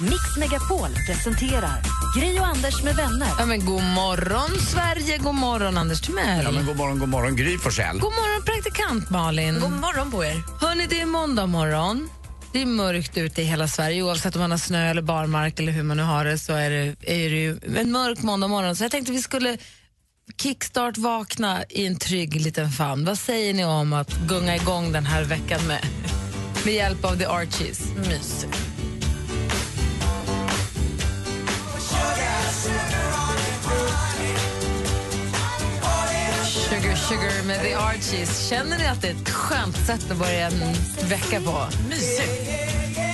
Megapol presenterar Gri och Anders med vänner. Ja, men god morgon, Sverige. God morgon, Anders Timell. Ja, men god morgon, god morgon, Gry Forssell. God morgon, praktikant Malin. God morgon på er. Hörni, det är måndag morgon. Det är mörkt ute i hela Sverige. Oavsett om man har snö eller barmark eller hur man nu har det så är det, är det ju en mörk måndag morgon. Så jag tänkte vi skulle kickstart vakna i en trygg liten famn. Vad säger ni om att gunga igång den här veckan med, med hjälp av The Archies? Mysigt. Sugar med The Archies. Känner ni att det är ett skönt sätt att börja en vecka på? Mysigt.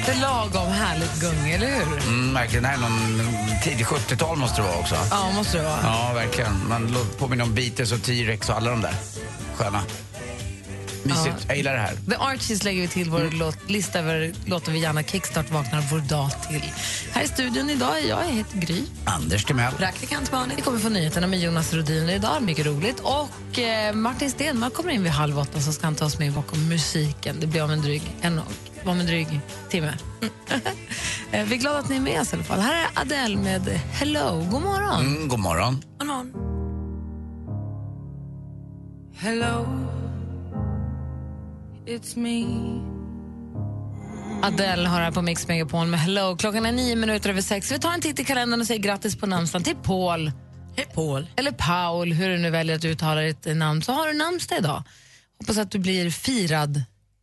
Det är lagom härligt gung, eller hur? Mm, verkligen, det här är någon tidig 70-tal måste det vara också. Ja, måste det vara. Ja, verkligen. Man påminna om Beatles och T-Rex och alla de där. Sköna. Mysigt. Jag gillar det här. The Archies lägger vi till vår låt, lista över låtar vi gärna kickstart vaknar vår dag till. Här i studion idag är jag, jag heter Gry. Anders Timell. Praktikant Malin. Vi kommer få nyheterna med Jonas Rodin idag, mycket roligt. Och eh, Martin Stenmark kommer in vid halv åtta så ska han ta oss med bakom musiken. Det blir om en dryg, en, om en dryg timme. Eh, vi är glada att ni är med oss i alla fall. Här är Adele med Hello. God morgon. Mm, god morgon. Hello, it's me. Adele har här på Mix Megapol med Hello. Klockan är nio minuter över sex. Vi tar en titt i kalendern och säger grattis på namnsdagen till Paul. Hej Paul. Eller Paul, hur du nu väljer att uttala ditt namn. Så har du namnsdag idag. Hoppas att du blir firad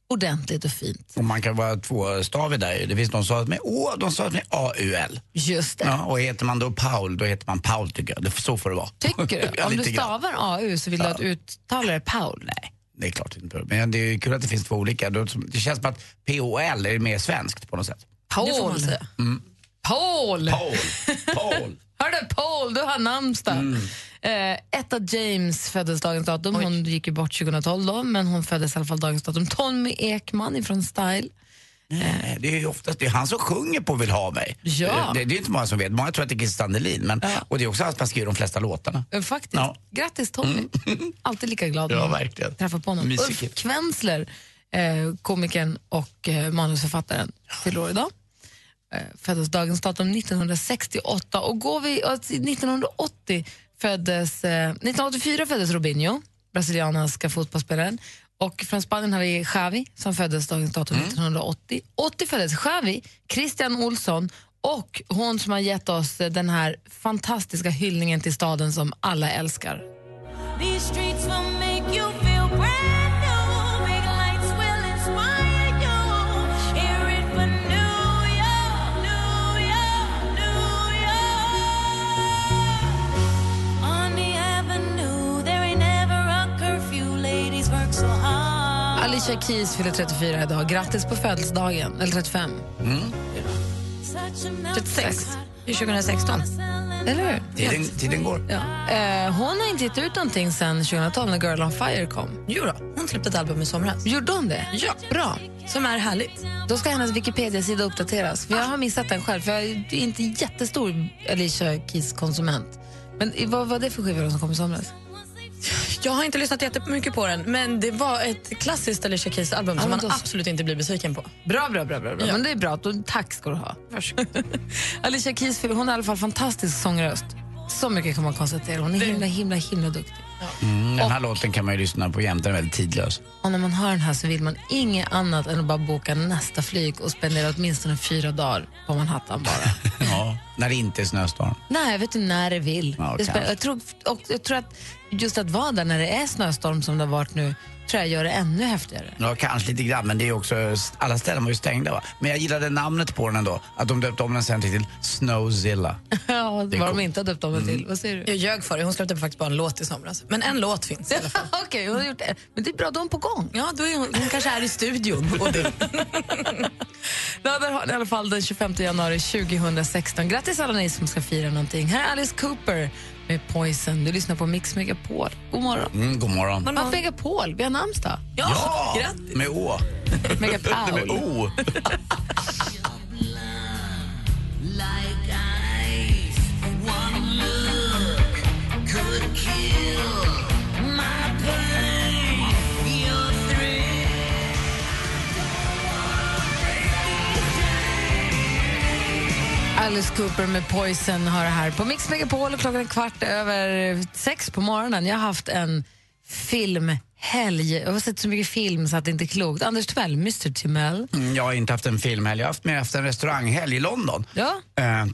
ordentligt och fint. Och man kan vara tvåstavig där. Det finns de som med Å, de sa med A-U-L. Just det. Ja, och heter man då Paul, då heter man Paul tycker jag. Det, så får det vara. Tycker du? Ja, Om du stavar AU så vill du att uttala det Paul? Nej, det är klart inte. Men det är kul att det finns två olika. Det känns som att P-O-L är mer svenskt på något sätt. Det får Paul. man säga. Paul! Paul. Paul. Hörde Paul, du har namnsdag. Eh, Etta James föddes dagens datum. Hon gick ju bort 2012 då, men hon föddes i alla fall dagens datum. Tommy Ekman från Style. Nej, Det är ju oftast det är han som sjunger på Vill ha mig. Ja. Det, det är inte många som vet. Många tror att det är Christer Sandelin. Men, Ja. Och det är också han som har skrivit de flesta låtarna. Eh, faktiskt. Ja. Grattis Tommy. Alltid lika glad Ja, när verkligen. träffar på honom. Mysig Ulf. Kvensler, eh, komikern och eh, manusförfattaren, fyller år idag. Eh, föddes dagens datum 1968. Och går vi, och 1980 föddes, eh, 1984 föddes Robinho, brasilianska fotbollsspelaren. Och från Spanien har vi Xavi som föddes dagens datum 1980. 80 föddes Xavi, Christian Olsson och hon som har gett oss den här fantastiska hyllningen till staden som alla älskar. These streets will make you feel brand Alicia Keys fyller 34 idag. Grattis på födelsedagen. Eller 35. Such a 36. Det är 2016. Eller hur? Tiden, tiden går. Ja. Eh, hon har inte gett ut någonting sen 2012 när Girl on Fire kom. Jo då, hon släppte ett album i somras. Gjorde hon det? Ja. Bra. Som är härligt. Då ska hennes Wikipedia-sida uppdateras. För jag har missat den själv, för jag är inte jättestor Alicia Keys-konsument. Men i- vad var det för skivor som kom i somras? Jag har inte lyssnat jättemycket på den, men det var ett klassiskt Alicia Keys-album Ja, som man då- absolut inte blir besviken på. Bra, bra, bra. bra, bra. Ja. Men det är bra. Då, tack ska du ha. Alicia Keys, hon har i alla fall fantastisk sångröst. Så mycket kan man konstatera. Hon är himla, himla, himla duktig. Mm, den här låten kan man ju lyssna på jämt. Den är väldigt tidlös. Och när man hör den här så vill man inget annat än att bara boka nästa flyg och spendera åtminstone fyra dagar på Manhattan bara. Ja. När det inte är snöstorm. Nej, vet du när det vill. Ja, Det jag, tror, och jag tror att just att vara där när det är snöstorm som det har varit nu, tror jag gör det ännu häftigare. Ja, kanske lite grann, men det är också, alla ställen var ju stängda va? Men jag gillade namnet på den ändå, att de döpte om den sen till Snowzilla. Ja, det var de inte har döpt om det till. Vad säger du? Jag ljög för dig, hon släppte faktiskt bara en låt i somras. Men en låt finns i alla fall. Okej, hon har gjort det. Men det är bra, då är hon på gång. Ja, då är hon, hon kanske är i studion. Och det. Ja, där har ni i alla fall den 25 januari 2016. Grattis alla ni som ska fira någonting. Här är Alice Cooper med Poison. Du lyssnar på Mix Megapol. God morgon. Mm, god morgon. Vad Megapol? Vi har namnsdag. Ja, grattis. med Å. Med Megapaul. O. Alice Cooper med Poison har det här på Mix Megapol. och Klockan är kvart över sex på morgonen. Jag har haft en filmhelg. Jag har sett så mycket film så att det inte är klokt. Anders Timell, Mr Timell. Mm, Jag har inte haft en filmhelg, jag har haft mer haft en restauranghelg i London. Ja. Eh,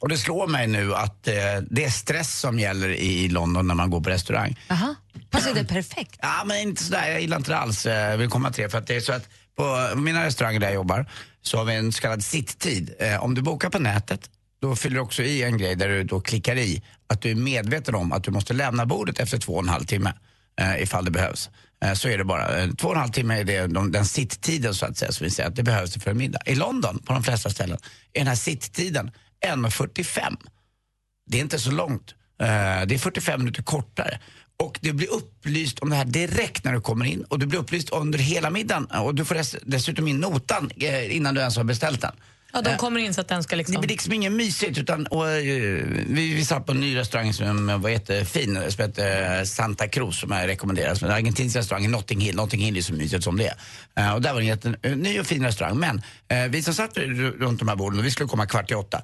och det slår mig nu att eh, det är stress som gäller i London när man går på restaurang. Jaha. Passar det perfekt? Ja, men inte sådär. Jag gillar inte det alls. eh, Jag vill komma till det. För att det är så att på mina restauranger där jag jobbar så har vi en så kallad sitttid. Eh, om du bokar på nätet då fyller du också i en grej där du då klickar i att du är medveten om att du måste lämna bordet efter två och en halv timme eh, ifall det behövs. Eh, så är det bara. Eh, två och en halv timme är det, de, den sitttiden så att säga som vi säger att det behövs för en middag. I London, på de flesta ställen, är den här sitttiden 1.45. Det är inte så långt. Eh, Det är 45 minuter kortare. Och du blir upplyst om det här direkt när du kommer in och du blir upplyst under hela middagen och du får dess, dessutom in notan eh, innan du ens har beställt den. Ja, de Eh, kommer in så att den ska Det liksom... blir liksom inget mysigt utan och, eh, vi, vi satt på en ny restaurang som var jättefin som heter Santa Cruz som jag rekommenderar. Som en argentinsk restaurang i Notting Hill. Notting Hill är så mysigt som det är. Och där var det en ny och fin restaurang. Men vi som satt runt de här borden, och vi skulle komma kvart i åtta.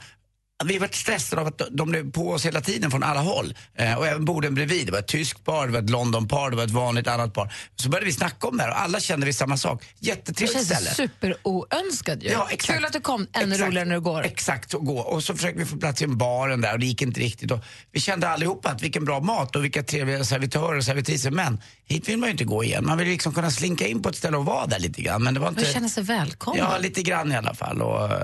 Vi var stressade av att de blev på oss hela tiden från alla håll. Eh, och även borden bredvid. Det var ett tyskt par, det var ett London-par, det var ett vanligt annat par. Så började vi snacka om det här och alla kände vi samma sak. Det Jättetrevligt känns ställe. superoönskad ju. Ja, exakt. Kul att du kom. Ännu Exakt. roligare när du går. Exakt, och gå. Och så försökte vi få plats i en baren där och det gick inte riktigt. Och vi kände allihopa att vilken bra mat och vilka trevliga servitörer och servitriser. Men hit vill man ju inte gå igen. Man vill liksom kunna slinka in på ett ställe och vara där lite grann. Men det var Man inte... känner sig välkommen. Ja, lite grann i alla fall. Och, eh,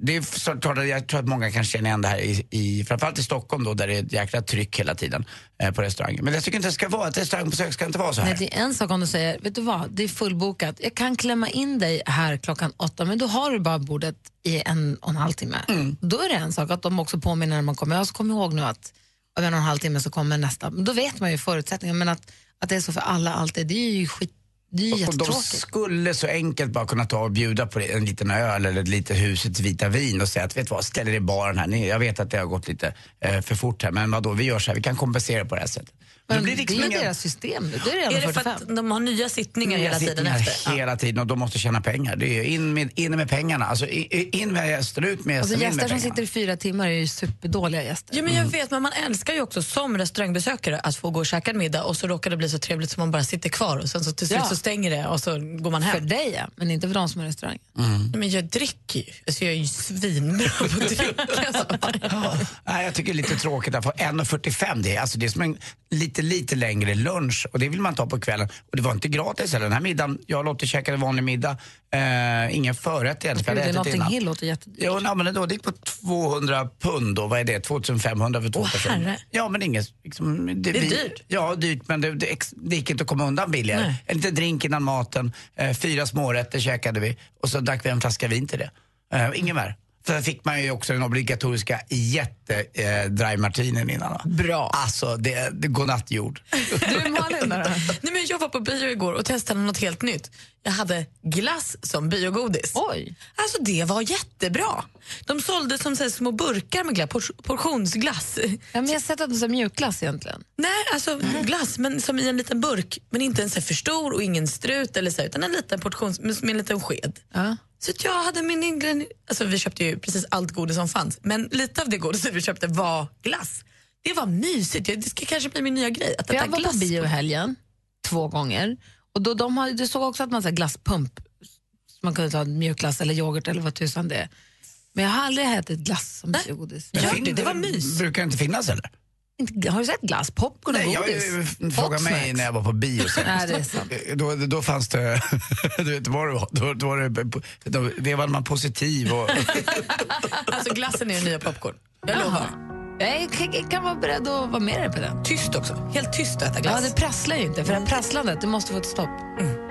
det är så, klart att jag tror att många kan igen det här i, i framförallt i Stockholm då, där det är ett jäkla tryck hela tiden eh, på restauranger. Men jag tycker inte det ska vara, ett restaurangbesök ska inte vara så här. Nej, det är en sak om du säger, vet du vad, det är fullbokat. Jag kan klämma in dig här klockan åtta, men då har du bara bordet i en och en halv timme. Mm. Då är det en sak att de också påminner när man kommer. Jag komma ihåg nu att om en och en halv timme så kommer nästa. Då vet man ju förutsättningarna, men att, att det är så för alla alltid, det är ju skit, det är ju Och de skulle så enkelt bara kunna ta och bjuda på en liten öl eller lite husets vita vin och säga att vet du vad, ställ er i baren här. Jag vet att det har gått lite eh, för fort här men vadå, vi gör så här, vi kan kompensera på det här sättet. Det, blir liksom är ingen- deras system nu, det är redan Är det för 45. att de har nya sittningar Nya hela tiden efter? hela tiden och de måste tjäna pengar. Det är in med, in med pengarna. Alltså in med gästen, ut med Alltså gästen, in gäster som sitter i fyra timmar är ju superdåliga gäster. Ja, men jag vet, men man älskar ju också som restaurangbesökare att få gå och käka en middag och så råkar det bli så trevligt så man bara sitter kvar och sen så till slut Ja. så stänger det och så går man För hem. dig ja, men inte för de som har restaurang. Men jag dricker ju. Alltså, jag är ju svinbra på att dricka. Jag tycker det är lite tråkigt att få 1,45 det är, alltså det är som en lite, lite längre lunch och det vill man ta på kvällen. Och det var inte gratis heller. Den här middagen, jag och Lottie käkade vanlig middag, eh, ingen förrätt egentligen. ätit Notting innan. Hill låter jättedyrt. Jo, nej, men då, det gick på 200 pund och vad är det? 2500 för två Åh, personer. herre. Ja, men inget. Liksom, det, är vi- dyrt. Ja, dyrt, men det, det, det gick inte att komma undan billigare. Nej. En liten drink innan maten, eh, fyra smårätter käkade vi och så drack vi en flaska vin till det. Eh, ingen mer. För fick man ju också den obligatoriska jätte eh, dry martinin innan. va? Bra. Alltså, det, det godnattjord. Du Malin då? Nej, men jag var på bio igår och testade något helt nytt. Jag hade glass som biogodis. Oj. Alltså det var jättebra. De sålde som så här, små burkar med glass, por- portionsglass. Ja, men jag har sett att det är mjukglass egentligen. Nej, alltså glass men som i en liten burk. Men inte en så här för stor och ingen strut eller så, utan en liten portion med, med en liten sked. Ja. Så att jag hade min egen... Alltså vi köpte ju precis allt godis som fanns, men lite av det godiset vi köpte var glass. Det var mysigt. Det ska kanske bli min nya grej. Att Jag var glass på bio helgen två gånger. Och då, de har, du såg också att man har glasspump. Så man kunde ta mjukglass eller yoghurt eller vad tusan det är. Men jag har aldrig ätit glass som. Men Ja, fin- det var mys. Brukar det inte finnas eller? Har du sett glass, popcorn och Nej, godis? jag, fråga Hot mig snacks. när jag var på bio senast. Nej. Eh, Då, då fanns det, du vet vad det var, då, då, var det, då vevade man positiv och Alltså glassen är ju nya popcorn. Jag lovar. Jag kan, vara beredd att vara med dig på den. Tyst också. Helt tyst att äta Ja, glass. det prasslar ju inte, för det här prasslandet det måste få ett stopp. Bra.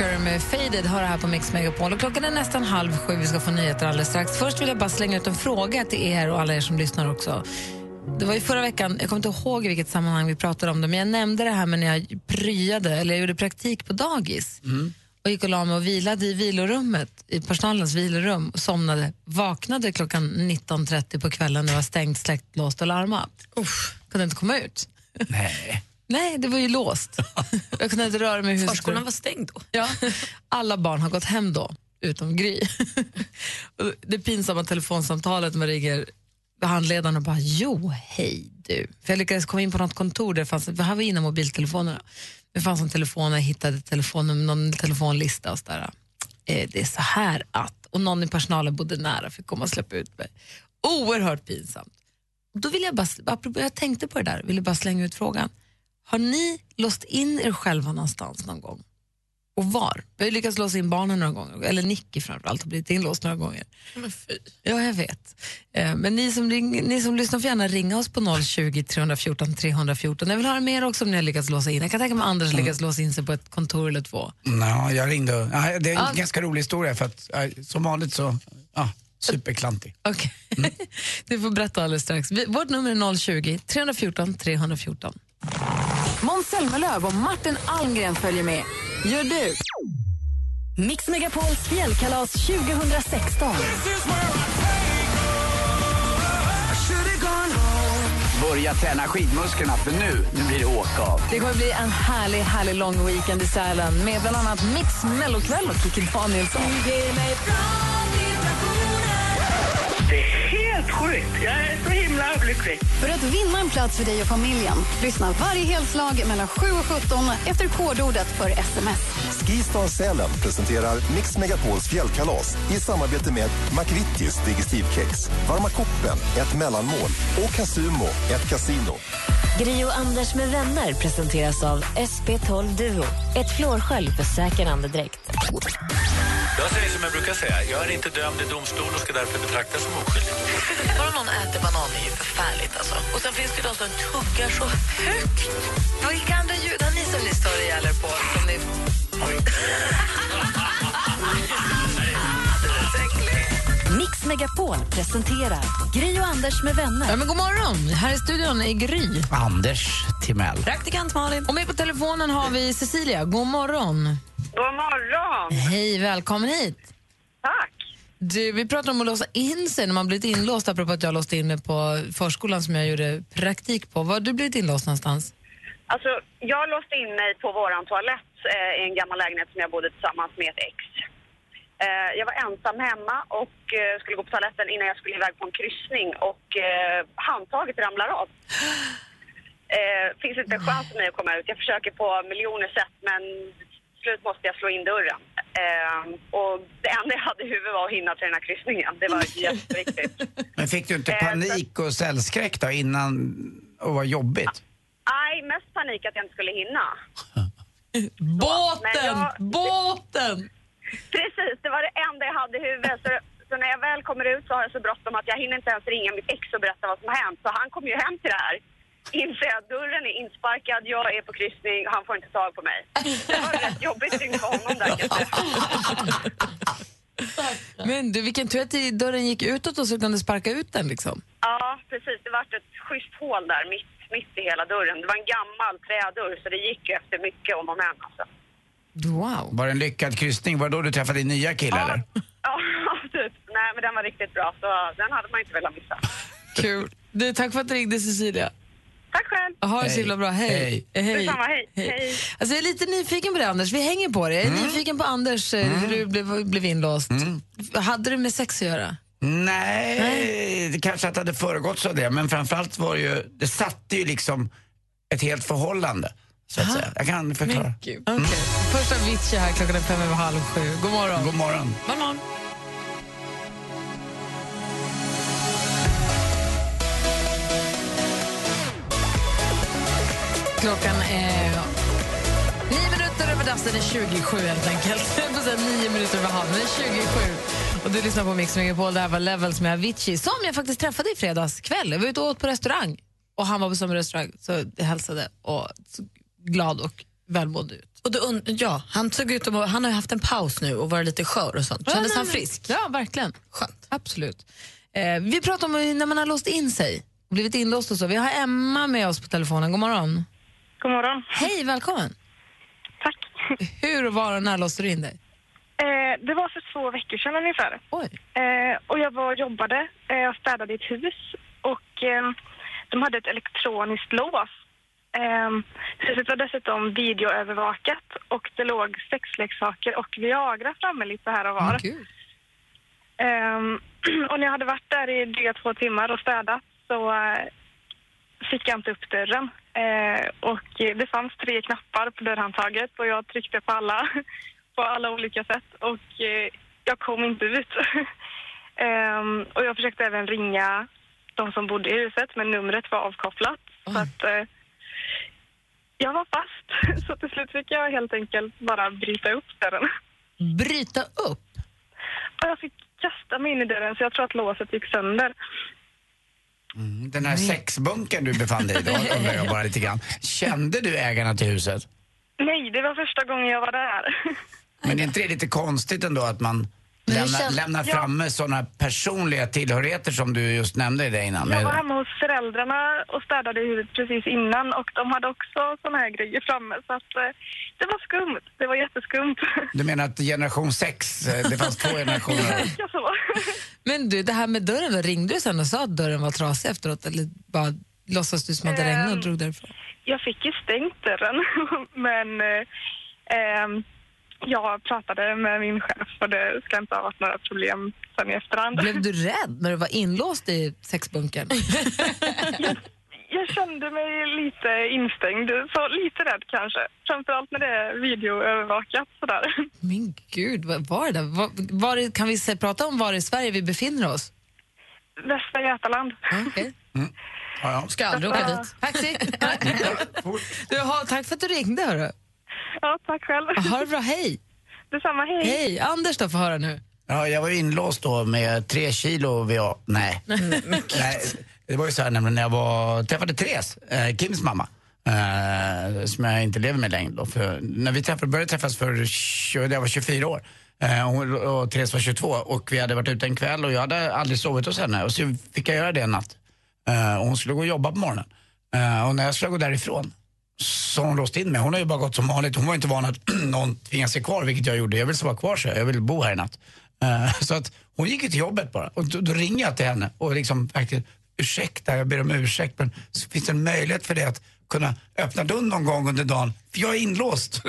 Walker med Faded har det här på Mix Megapol. Och klockan är nästan halv sju. Vi ska få nyheter alldeles strax. Först vill jag bara slänga ut en fråga till er och alla er som lyssnar också. Det var ju förra veckan, jag kommer inte ihåg i vilket sammanhang vi pratade om det, men jag nämnde det här med när jag pryade, eller jag gjorde praktik på dagis och gick och la mig och vilade i vilorummet, i personalens vilorum och somnade. Vaknade klockan 19.30 på kvällen när det var stängt, släckt, låst och larmat. Uff, kunde inte komma ut. Nej. Nej, det var ju låst. jag kunde inte röra mig i huset. Förskolan var stängd då. Ja, alla barn har gått hem då, utom Gry. Det pinsamma telefonsamtalet man ringer handledaren och bara “Jo, hej du”. För jag lyckades komma in på något kontor där det fanns, för här var innan mobiltelefonerna. Det fanns en telefon jag hittade telefonnummer, någon telefonlista och sådär. Eh, det är så här att, och någon i personalen bodde nära fick komma och släppa ut mig. Oerhört pinsamt. Då vill jag bara, apropå, jag tänkte på det där, vill jag bara slänga ut frågan. Har ni låst in er själva någonstans någon gång? Och var? Vi har lyckats låsa in barnen några gånger, eller Nicky framförallt har blivit inlåst några gånger. Men fy. Ja, jag vet. Eh, Men ni som, ring, ni som lyssnar får gärna ringa oss på 020 314 314. Jag vill höra mer också om ni har lyckats låsa in. Jag kan tänka mig Anders har lyckats låsa in sig på ett kontor eller två. Ja, jag ringde Det är en Ja. ganska rolig historia för att ja, som vanligt så, ja, superklantig. Okej. du får berätta alldeles strax. Vårt nummer är 020 314 314. Måns Zelmerlöw och Martin Almgren följer med. Gör du? Mix Megapols fjällkalas 2016. Börja träna skidmusklerna för nu, nu blir det åka av. Det kommer bli en härlig, härlig lång weekend i Sälen med bland annat Mix Mellokväll och Kikki Danielsson. Helt sjukt. Jag är så himla överlycklig. För att vinna en plats för dig och familjen, lyssna varje helslag mellan 7 och 17 efter kodordet för sms. Skistar Sälen presenterar Mix Megapols fjällkalas i samarbete med McVittys Digestivkex, Varma koppen, ett mellanmål och Casumo, ett kasino. Gri och Anders med vänner presenteras av SP12 Duo. Ett flårskölj för säker andedräkt. Jag säger som jag brukar säga, jag är inte dömd i domstol och ska därför betraktas som oskyldig. Bara någon äter banan är ju förfärligt alltså. Och sen finns det de som tuggar så högt. Vilka andra ljud har ni som ni stör ihjäl er på? Som ni... Mix Megapol presenterar Gri och Anders med vänner. Ja, men god morgon! Här i studion är Gry. Anders Timell. Praktikant Malin. Och med på telefonen har vi Cecilia. God morgon. God morgon! Hej, välkommen hit. Tack. Du, vi pratar om att låsa in sig när man blivit inlåst, apropå att jag låste in mig på förskolan som jag gjorde praktik på. Var har du blivit inlåst någonstans? Alltså, jag låste in mig på våran toalett eh, i en gammal lägenhet som jag bodde tillsammans med ett ex. Eh, jag var ensam hemma och eh, skulle gå på toaletten innan jag skulle iväg på en kryssning och eh, handtaget ramlar av. Eh, finns inte en chans för mig att komma ut. Jag försöker på miljoner sätt men slut måste jag slå in dörren. Eh, och det enda jag hade i huvudet var att hinna till den här kryssningen. Det var jätteviktigt. Men fick du inte panik och cellskräck då innan och var jobbigt? Nej, mest panik att jag inte skulle hinna. Båten! Jag- Båten! Precis, det var det enda jag hade i huvudet. Så, så när jag väl kommer ut så har jag så bråttom att jag hinner inte ens ringa mitt ex och berätta vad som har hänt. Så han kommer ju hem till det här. Inser jag att dörren är insparkad, jag är på kryssning, han får inte tag på mig. Det var rätt jobbigt dygn för honom där kan jag säga. Men du, vilken tur att dörren gick utåt och så kunde sparka ut den liksom. Ja, precis. Det var ett schysst hål där mitt, mitt i hela dörren. Det var en gammal trädörr så det gick ju efter mycket om och men alltså. Wow. Var det en lyckad kryssning? Var det då du träffade din nya kille eller? Ja, typ. Nej, men den var riktigt bra så den hade man inte velat missa. Kul. Du, tack för att du ringde Cecilia. Tack själv. Ha det så Hej. himla bra. Hej. Hej. Detsamma, hej. Hej. Alltså, jag är lite nyfiken på det, Anders. Vi hänger på det. Jag är nyfiken på Anders, eh, hur du blev, blev inlåst. Hade du med sex att göra? Nej, det kanske att det hade föregåtts av det. Men framförallt var det ju, det satte ju liksom ett helt förhållande. Så att säga. Jag kan förklara. Okej. Första Avicii här klockan är fem över halv sju. God morgon. God morgon. God morgon. Klockan är nio minuter över dass. Den är 27 helt enkelt. Nio minuter över halv. Den är 27. Och du lyssnar på Mix Megapol. Det här var Levels med Avicii som jag faktiskt träffade i fredags kväll. Jag var ute och åt på restaurang och han var på samma restaurang så jag hälsade och glad och välmående ut. Och då, und- ja, han såg ut att, han har ju haft en paus nu och varit lite skör och sånt. Kändes Ja, han frisk? Ja, verkligen. Skönt. Absolut. Eh, vi pratar om när man har låst in sig, blivit inlåst och så. Vi har Emma med oss på telefonen. God morgon. God morgon. Hej, välkommen. Tack. Hur och var och när låste du in dig? Eh, det var för två veckor sedan ungefär. Oj. Eh, och jag var och jobbade. Eh, jag städade i ett hus och eh, de hade ett elektroniskt lås. Eh, huset var dessutom videoövervakat och det låg sexleksaker och Viagra framme lite här och var. Ehm, och när jag hade varit där i dryga två timmar och städat så eh, fick jag inte upp dörren. Eh, och det fanns tre knappar på dörrhandtaget och jag tryckte på alla, på alla olika sätt och eh, jag kom inte ut. Ehm, och jag försökte även ringa de som bodde i huset men numret var avkopplat. Så att, eh, jag var fast. Så till slut fick jag helt enkelt bara bryta upp dörren. Bryta upp? Och jag fick kasta mig in i dörren så jag tror att låset gick sönder. Mm, Den här sexbunken du befann dig i då, undrar jag bara lite grann. Kände du ägarna till huset? Nej, det var första gången jag var där. Men är inte det lite konstigt ändå att man lämnar, känns- lämnar Ja. framme sådana personliga tillhörigheter som du just nämnde i det innan? Jag var hemma hos föräldrarna och städade huset precis innan och de hade också såna här grejer framme så att eh, det var skumt. Det var jätteskumt. Du menar att generation 6, det fanns två generationer? ja, så. Men du, det här med dörren, då, ringde du sen och sa att dörren var trasig efteråt eller bara låtsas du som att det regnade och Ehm. drog därifrån? Jag fick ju stängt dörren men eh, ehm, jag pratade med min chef och det ska inte ha varit några problem sen i efterhand. Blev du rädd när du var inlåst i sexbunkern? Jag kände mig lite instängd, så lite rädd kanske. Framförallt när det är videoövervakat sådär. Min gud, vad var det där? Var, var kan vi se, prata om var i Sverige vi befinner oss? Västra Götaland. Okej. Ja, ja. Ska aldrig åka dit. Taxi! du, ha, tack för att du ringde. Hörru. Ja, tack själv. Ha det bra, hej! Detsamma, hej. Hej! Anders då, får höra nu. Ja, jag var inlåst då med tre kilo VA. Nej. Nej. Det var ju så här nämligen när jag var, träffade Therese, eh, Kims mamma. Eh, som jag inte lever med längre då. För när vi träffade, började träffas för, tjo- jag var 24 år. Eh, och, hon- och Therese var 22 och vi hade varit ute en kväll och jag hade aldrig sovit hos henne. Och så fick jag göra det en natt. Eh, och hon skulle gå och jobba på morgonen. Eh, och när jag skulle gå därifrån så har hon låst in mig. Hon har ju bara gått som vanligt. Hon var inte van att någon tvingade sig kvar, vilket jag gjorde. Jag vill vara kvar så jag. Jag vill bo här i natt. Eh, så att hon gick ju till jobbet bara. Och då, då ringer jag till henne och liksom faktiskt, ursäkta, jag ber om ursäkt, men finns det en möjlighet för dig att kunna öppna dörren någon gång under dagen? För jag är inlåst.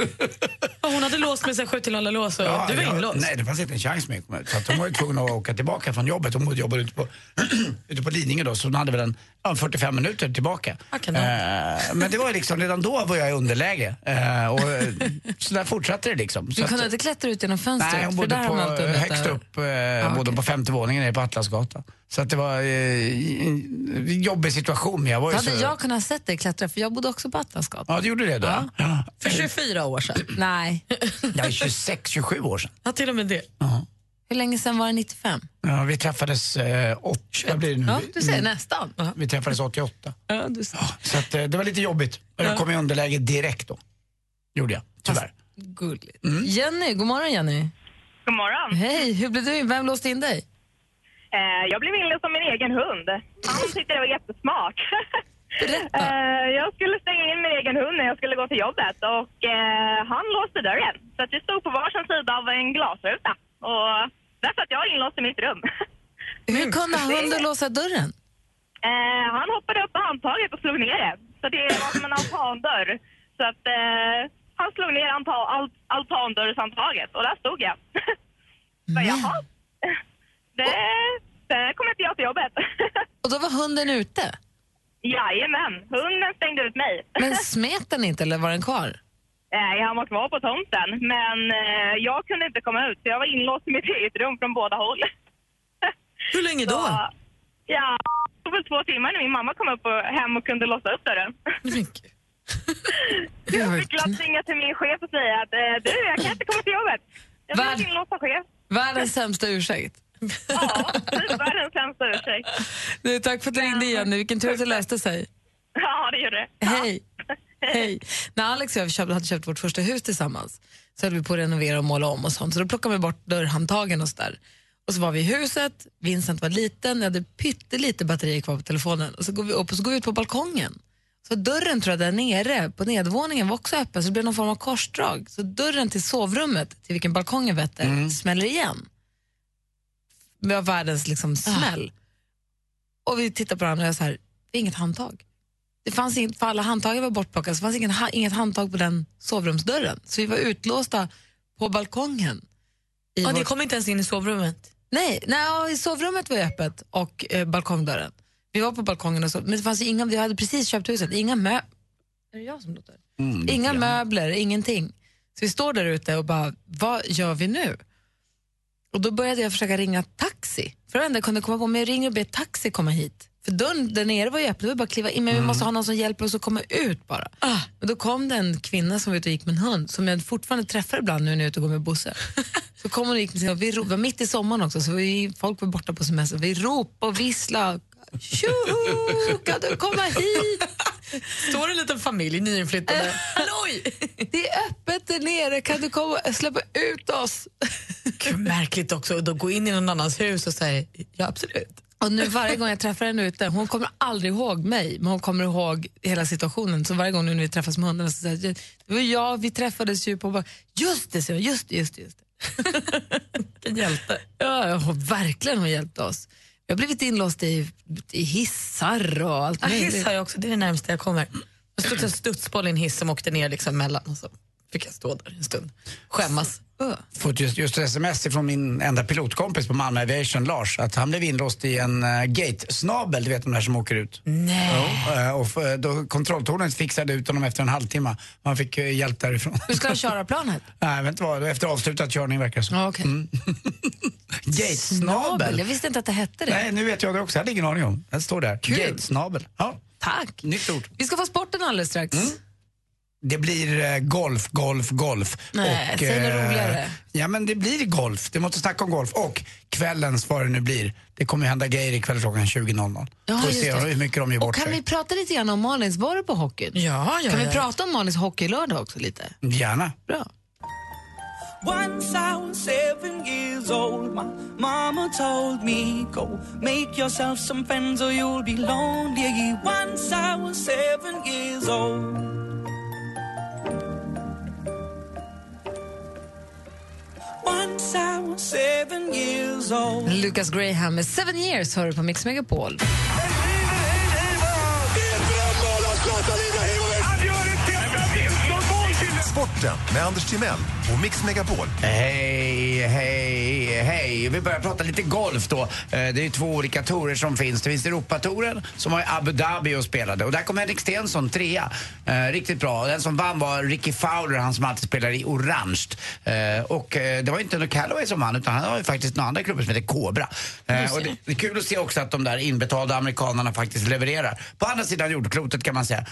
Hon hade låst med sig sju till alla lås och Ja, du var jag- inlåst. Nej, det fanns inte en chans med att ut. Så att hon var ju tvungen att åka tillbaka från jobbet. Hon jobbade ute på, ute på Lidingö då, så hon hade väl en ja, 45 minuter tillbaka. kan Eh, men det var liksom, redan då var jag i underläge. Eh, och, eh, så där fortsatte det liksom. Du Så att- kunde inte klättra ut genom fönstret? Nej, hon för bodde på, högst upp, eh, bodde på femte våningen nere på Atlasgatan. Så att det var eh, en jobbig situation. Men jag var ju Hade så... jag kunnat sett dig klättra? För jag bodde också på Atlasgatan. Ja, du gjorde det då? Ja. För 24 år sedan. Nej. Det är 26, 27 år sedan. Ja, till och med det. Hur länge sedan var det 95? Ja, vi träffades eh, åt, vad blir det nu? Ja, du ser Mm. nästan. Vi träffades 88. Ja, du ser. Så att, eh, det var lite jobbigt. Jag Ja. kom i underläge direkt då. Gjorde jag, tyvärr. Gulligt. Mm. Jenny, god morgon Jenny. God morgon. Hej, hur blev du in? Vem låste in dig? Eh, jag blev inlåst som min egen hund. Han tyckte det var jättesmart. Eh, jag skulle stänga in min egen hund när jag skulle gå till jobbet och eh, han låste dörren. Så att vi stod på varsin sida av en glasruta. Och därför att jag inlåst i mitt rum. Hur kunde hunden låsa dörren? Eh, han hoppade upp på handtaget och slog ner det. Så det var som en altandörr. Så att eh, han slog ner anta- alt- altandörrshandtaget och där stod jag. Så jaha, det, det kom inte jag till jobbet. Och då var hunden ute? Jajamän, hunden stängde ut mig. Men smet den inte eller var den kvar? Nej, han var kvar på tomten, men eh, jag kunde inte komma ut så jag var inlåst i mitt eget rum från båda håll. Hur länge då? Så, ja, det tog väl två timmar när min mamma kom upp och hem och kunde låsa upp dörren. jag fick glatt ringa till min chef och säga att eh, du, jag kan inte komma till jobbet. Jag blev inlåst av chef. Världens sämsta ursäkt. Ja, typ världens sämsta ursäkt. Du, tack för att du ringde Jenny. Vilken tur att det löste sig. Ja, det gjorde det. Hej. Hej. När Alex och jag hade köpt vårt första hus tillsammans så höll vi på att renovera och måla om och sånt. Så då plockade vi bort dörrhandtagen och så där. Och så var vi i huset, Vincent var liten, jag hade pyttelite batteri kvar på telefonen. Och så går vi upp och så går vi ut på balkongen. Så dörren tror jag där nere på nedervåningen var också öppen så det blev någon form av korsdrag. Så dörren till sovrummet, till vilken balkongen vetter, smäller igen. Det var världens liksom smäll. Och vi tittar på varandra och jag så här, det är inget handtag. Det fanns inget, för alla handtag var bortplockade, så det fanns ingen, ha- inget handtag på den sovrumsdörren. Så vi var utlåsta på balkongen. I Och vårt- kom inte ens in i sovrummet? Nej, nej sovrummet var öppet och eh, balkongdörren. Vi var på balkongen och så, men det fanns inga, vi hade precis köpt huset, inga mö... Är det jag som låter? inga möbler, ingenting. Så vi står där ute och bara, vad gör vi nu? Och då började jag försöka ringa taxi. För det enda jag kunde komma på, men jag ringer och ber taxi komma hit. För dörren där nere var ju öppen, det var bara att kliva in, men vi måste ha någon som hjälper oss att komma ut bara. Men då kom det en kvinna som var ute och gick med en hund, som jag fortfarande träffar ibland nu när jag är ute och går med Bosse. Så kom hon och gick med sin hund. Vi var mitt i sommaren också, så vi, folk var borta på semester. Vi ropade och visslade. Tjoho, kan du komma hit? Står en liten familj nyinflyttade. Halloj! Det är öppet där nere, kan du komma släppa ut oss? Gud, märkligt också att gå in i någon annans hus och säga ja absolut. Och nu varje gång jag träffar henne ute, hon kommer aldrig ihåg mig, men hon kommer ihåg hela situationen. Så varje gång nu när vi träffas med hundarna så säger jag, det var jag, vi träffades ju på... Just det, så jag, just det, just det. Vilken hjälte. Ja, verkligen hon hjälpte oss. Vi har blivit inlåsta i, i hissar och allt Ja, möjligt. hiss har jag också, det är det närmaste jag kommer. Jag stod en studsboll i en hiss som åkte ner liksom mellan och så fick jag stå där en stund. Skämmas. fått just, just ett sms från min enda pilotkompis på Malmö Aviation, Lars, att han blev inlåst i en uh, gate-snabel, du vet de där som åker ut. Nej. Ja, eh, och f- då kontrolltornet fixade ut honom efter en halvtimme. Han fick uh, hjälp därifrån. Hur ska han köra planet? Nej, vet inte vad, efter avslutad körning verkar det som. Ja, okay. Mm. Gate-snabel. Jag visste inte att det hette det. Nej, nu vet jag det också. Jag hade ingen aning om. Det står där. Gate-snabel. Ja. Tack. Nytt ord. Vi ska få sporten alldeles strax. Det blir eh, golf, golf, golf. Nej, säg något eh, roligare. Ja, men det blir golf. Det måste snacka om golf. Och kvällens, vad det nu blir, det kommer ju hända grejer ikväll klockan 20.00. Ja, Får just se det. hur mycket de gör Och bort kan sig. vi prata lite grann om Malins, var på hockeyn? Ja, ja, Kan vi prata om Malins hockeylördag också lite? Gärna. Bra. Once I was seven years old, my mama told me, Go make yourself some friends or you'll be lonely. Once I was seven years old. Once I was seven years old. Lucas Graham med Seven years hör du på Mix Megapol. Sporten med Anders Timell och Mix Megapol. Hej, hej, hej. Vi börjar prata lite golf då. Eh, Det är två olika tourer som finns. Det finns Europatouren som var i Abu Dhabi och spelade. Och där kom Henrik Stenson trea. Eh, riktigt bra. Den som vann var Ricky Fowler, han som alltid spelar i orange. Eh, och det var inte under Callaway som vann utan han har ju faktiskt några andra klubbar som heter Cobra. Och det, är kul att se också att de där inbetalda amerikanerna faktiskt levererar. På andra sidan jordklotet kan man säga.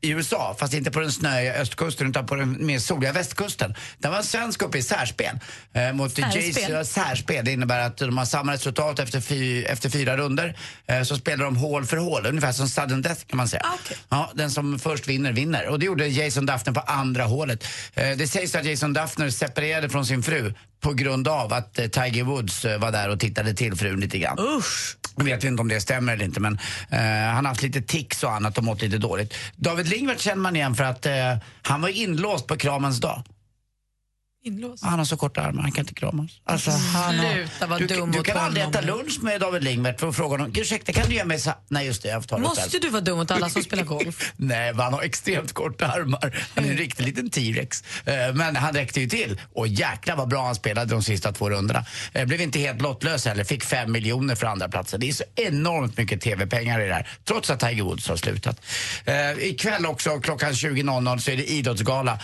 I USA, fast inte på den snöiga östkusten utan på den mer soliga västkusten. Där var en svensk uppe i särspel. Eh, mot Särspel? Särspel. Det innebär att de har samma resultat efter, fy, efter fyra runder eh, så spelar de hål för hål, ungefär som sudden death kan man säga. Ah, Ja, den som först vinner, vinner. Och det gjorde Jason Duffner på andra hålet. Eh, det sägs att Jason Duffner separerade från sin fru på grund av att eh, Tiger Woods eh, var där och tittade till frun lite grann. Usch. Jag vet inte om det stämmer eller inte men eh, han har haft lite tics och annat och mått lite dåligt. David Lingvart känner man igen för att eh, han var inlåst på kramens dag. Inlåst. Han har så korta armar, han kan inte kramas. Alltså, han. Sluta vara du, dum du kan aldrig äta lunch med David Lingvart för att fråga honom, ursäkta kan du ge mig sa-" Nej just det, jag får Måste själv. du vara dum mot alla som spelar golf? Nej, han har extremt korta armar. Han är en riktig liten T-rex. Eh, Men han räckte ju till. Och jäklar vad bra han spelade de sista två rundorna. Eh, Blev inte helt lottlös heller. Fick fem miljoner för andra platsen. Det är så enormt mycket TV-pengar i det här. Trots att Tiger Woods har slutat. Eh, ikväll också klockan 20.00 så är det idrottsgala.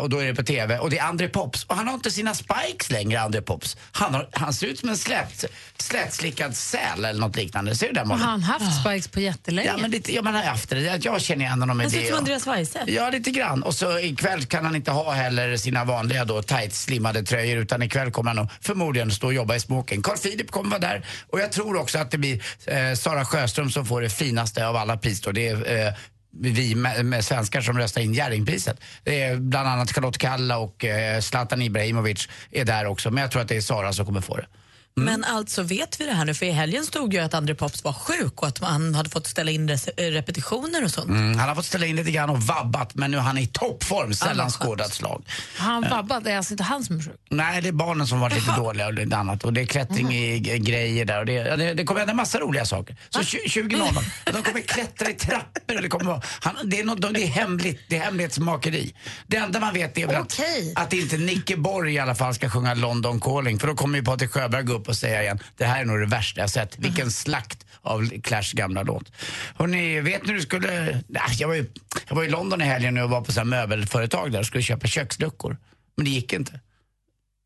Och då är det på TV. Och det är André Pops. Och han har inte sina spikes längre, André Pops. Han, har, han ser ut som en slät, slätslickad säl eller något liknande. Ser du det Har han haft spikes på jättelänge? Ja, men lite, ja, man har haft det. Jag känner igen honom med Han ser ut det. som Andreas Weise. Ja, lite grann. Och så ikväll kan han inte ha heller sina vanliga då tight slimmade tröjor utan ikväll kommer han nog förmodligen stå och jobba i smoking. Carl Philip kommer vara där och jag tror också att det blir eh, Sara Sjöström som får det finaste av alla pris då. Det är eh, vi med, med svenskar som röstar in Jerringpriset. Det är bland annat Charlotte Kalla och eh, Zlatan Ibrahimovic är där också. Men jag tror att det är Sara som kommer få det. Men alltså vet vi det här nu? För i helgen stod ju att André Pops var sjuk och att han hade fått ställa in eh, repetitioner och sånt. Mm, han har fått ställa in lite grann och vabbat men nu är han i toppform. Sällan skådat slag. Han Ja. vabbat? Det är alltså inte han som är sjuk? Nej, det är barnen som varit lite dåliga och lite annat. Och det är klättring i grejer där. Och det, det, det kommer hända massa roliga saker. Så 20.00, de kommer klättra i trappor. Och det, kommer vara, han, det, är något, det är hemligt, det är hemlighetsmakeri. Det enda man vet är väl att, att inte Nicke Borg i alla fall ska sjunga London Calling. För då kommer ju Patrik Sjöberg gå upp och säga igen, det här är nog det värsta jag sett. Vilken slakt av Clash gamla låt. Hörrni, vet ni du skulle... Jag var, ju, jag var i London i helgen och var på så möbelföretag där och skulle köpa köksluckor. Men det gick inte.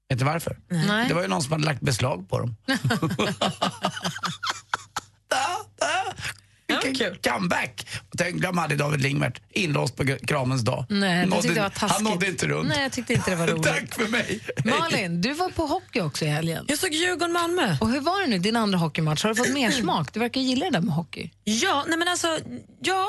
Vet du varför? Nej. Det var ju någon som hade lagt beslag på dem. Vilken comeback! Och tänk, glöm aldrig David Lingvert, inlåst på kramens dag. Nej, det Nådde- tyckte jag var taskigt. Han nådde inte runt. Nej, jag tyckte inte det var roligt. Tack för mig! Malin, du var på hockey också i helgen. Jag såg Djurgården-Malmö. Och hur var det nu, din andra hockeymatch? Har du fått mer smak? Du verkar gilla det där med hockey. Ja, nej men alltså, ja.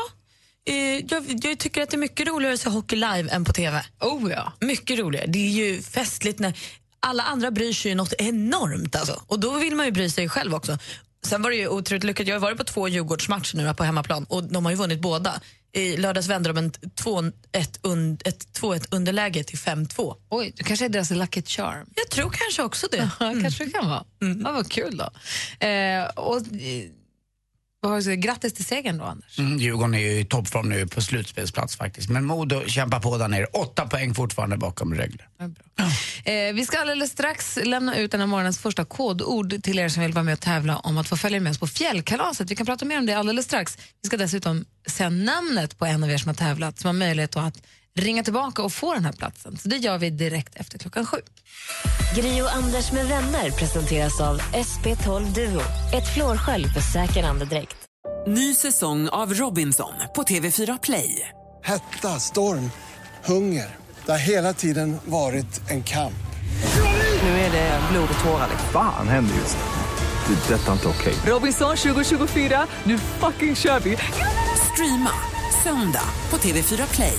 Eh, jag, jag tycker att det är mycket roligare att se hockey live än på TV. Oh ja. Mycket roligare. Det är ju festligt när alla andra bryr sig ju något enormt alltså. Och då vill man ju bry sig själv också. Sen var det ju otroligt lyckat. Jag har varit på två Djurgårdsmatcher nu på hemmaplan och de har ju vunnit båda. I lördags vände de en 2-1 un, ett 2-1 underläge till 5-2. Oj, det kanske är deras lucky charm. Jag tror kanske också det. Ja, kanske det kan vara. Ja, vad kul då. Eh, och, eh, vad har jag sagt? Grattis till segern då, Anders. Mm, Djurgården är ju i toppform nu på slutspelsplats faktiskt. Men Modo kämpar på där nere. Åtta poäng fortfarande bakom Rögle. Eh, vi ska alldeles strax lämna ut den här morgonens första kodord till er som vill vara med och tävla om att få följa med oss på fjällkalaset. Vi kan prata mer om det alldeles strax. Vi ska dessutom säga namnet på en av er som har tävlat som har möjlighet att ringa tillbaka och få den här platsen. Så det gör vi direkt efter klockan sju. Gri och Anders med vänner presenteras av SP12 Duo. Ett flårskölj för säker andedräkt. Ny säsong av Robinson på TV4 Play. Hetta, storm, hunger. Det har hela tiden varit en kamp. Nu är det blod och tårar. liksom. Fan händer just nu. Det. är Detta är inte okej. Robinson 2024, nu fucking kör vi! Streama söndag på TV4 Play.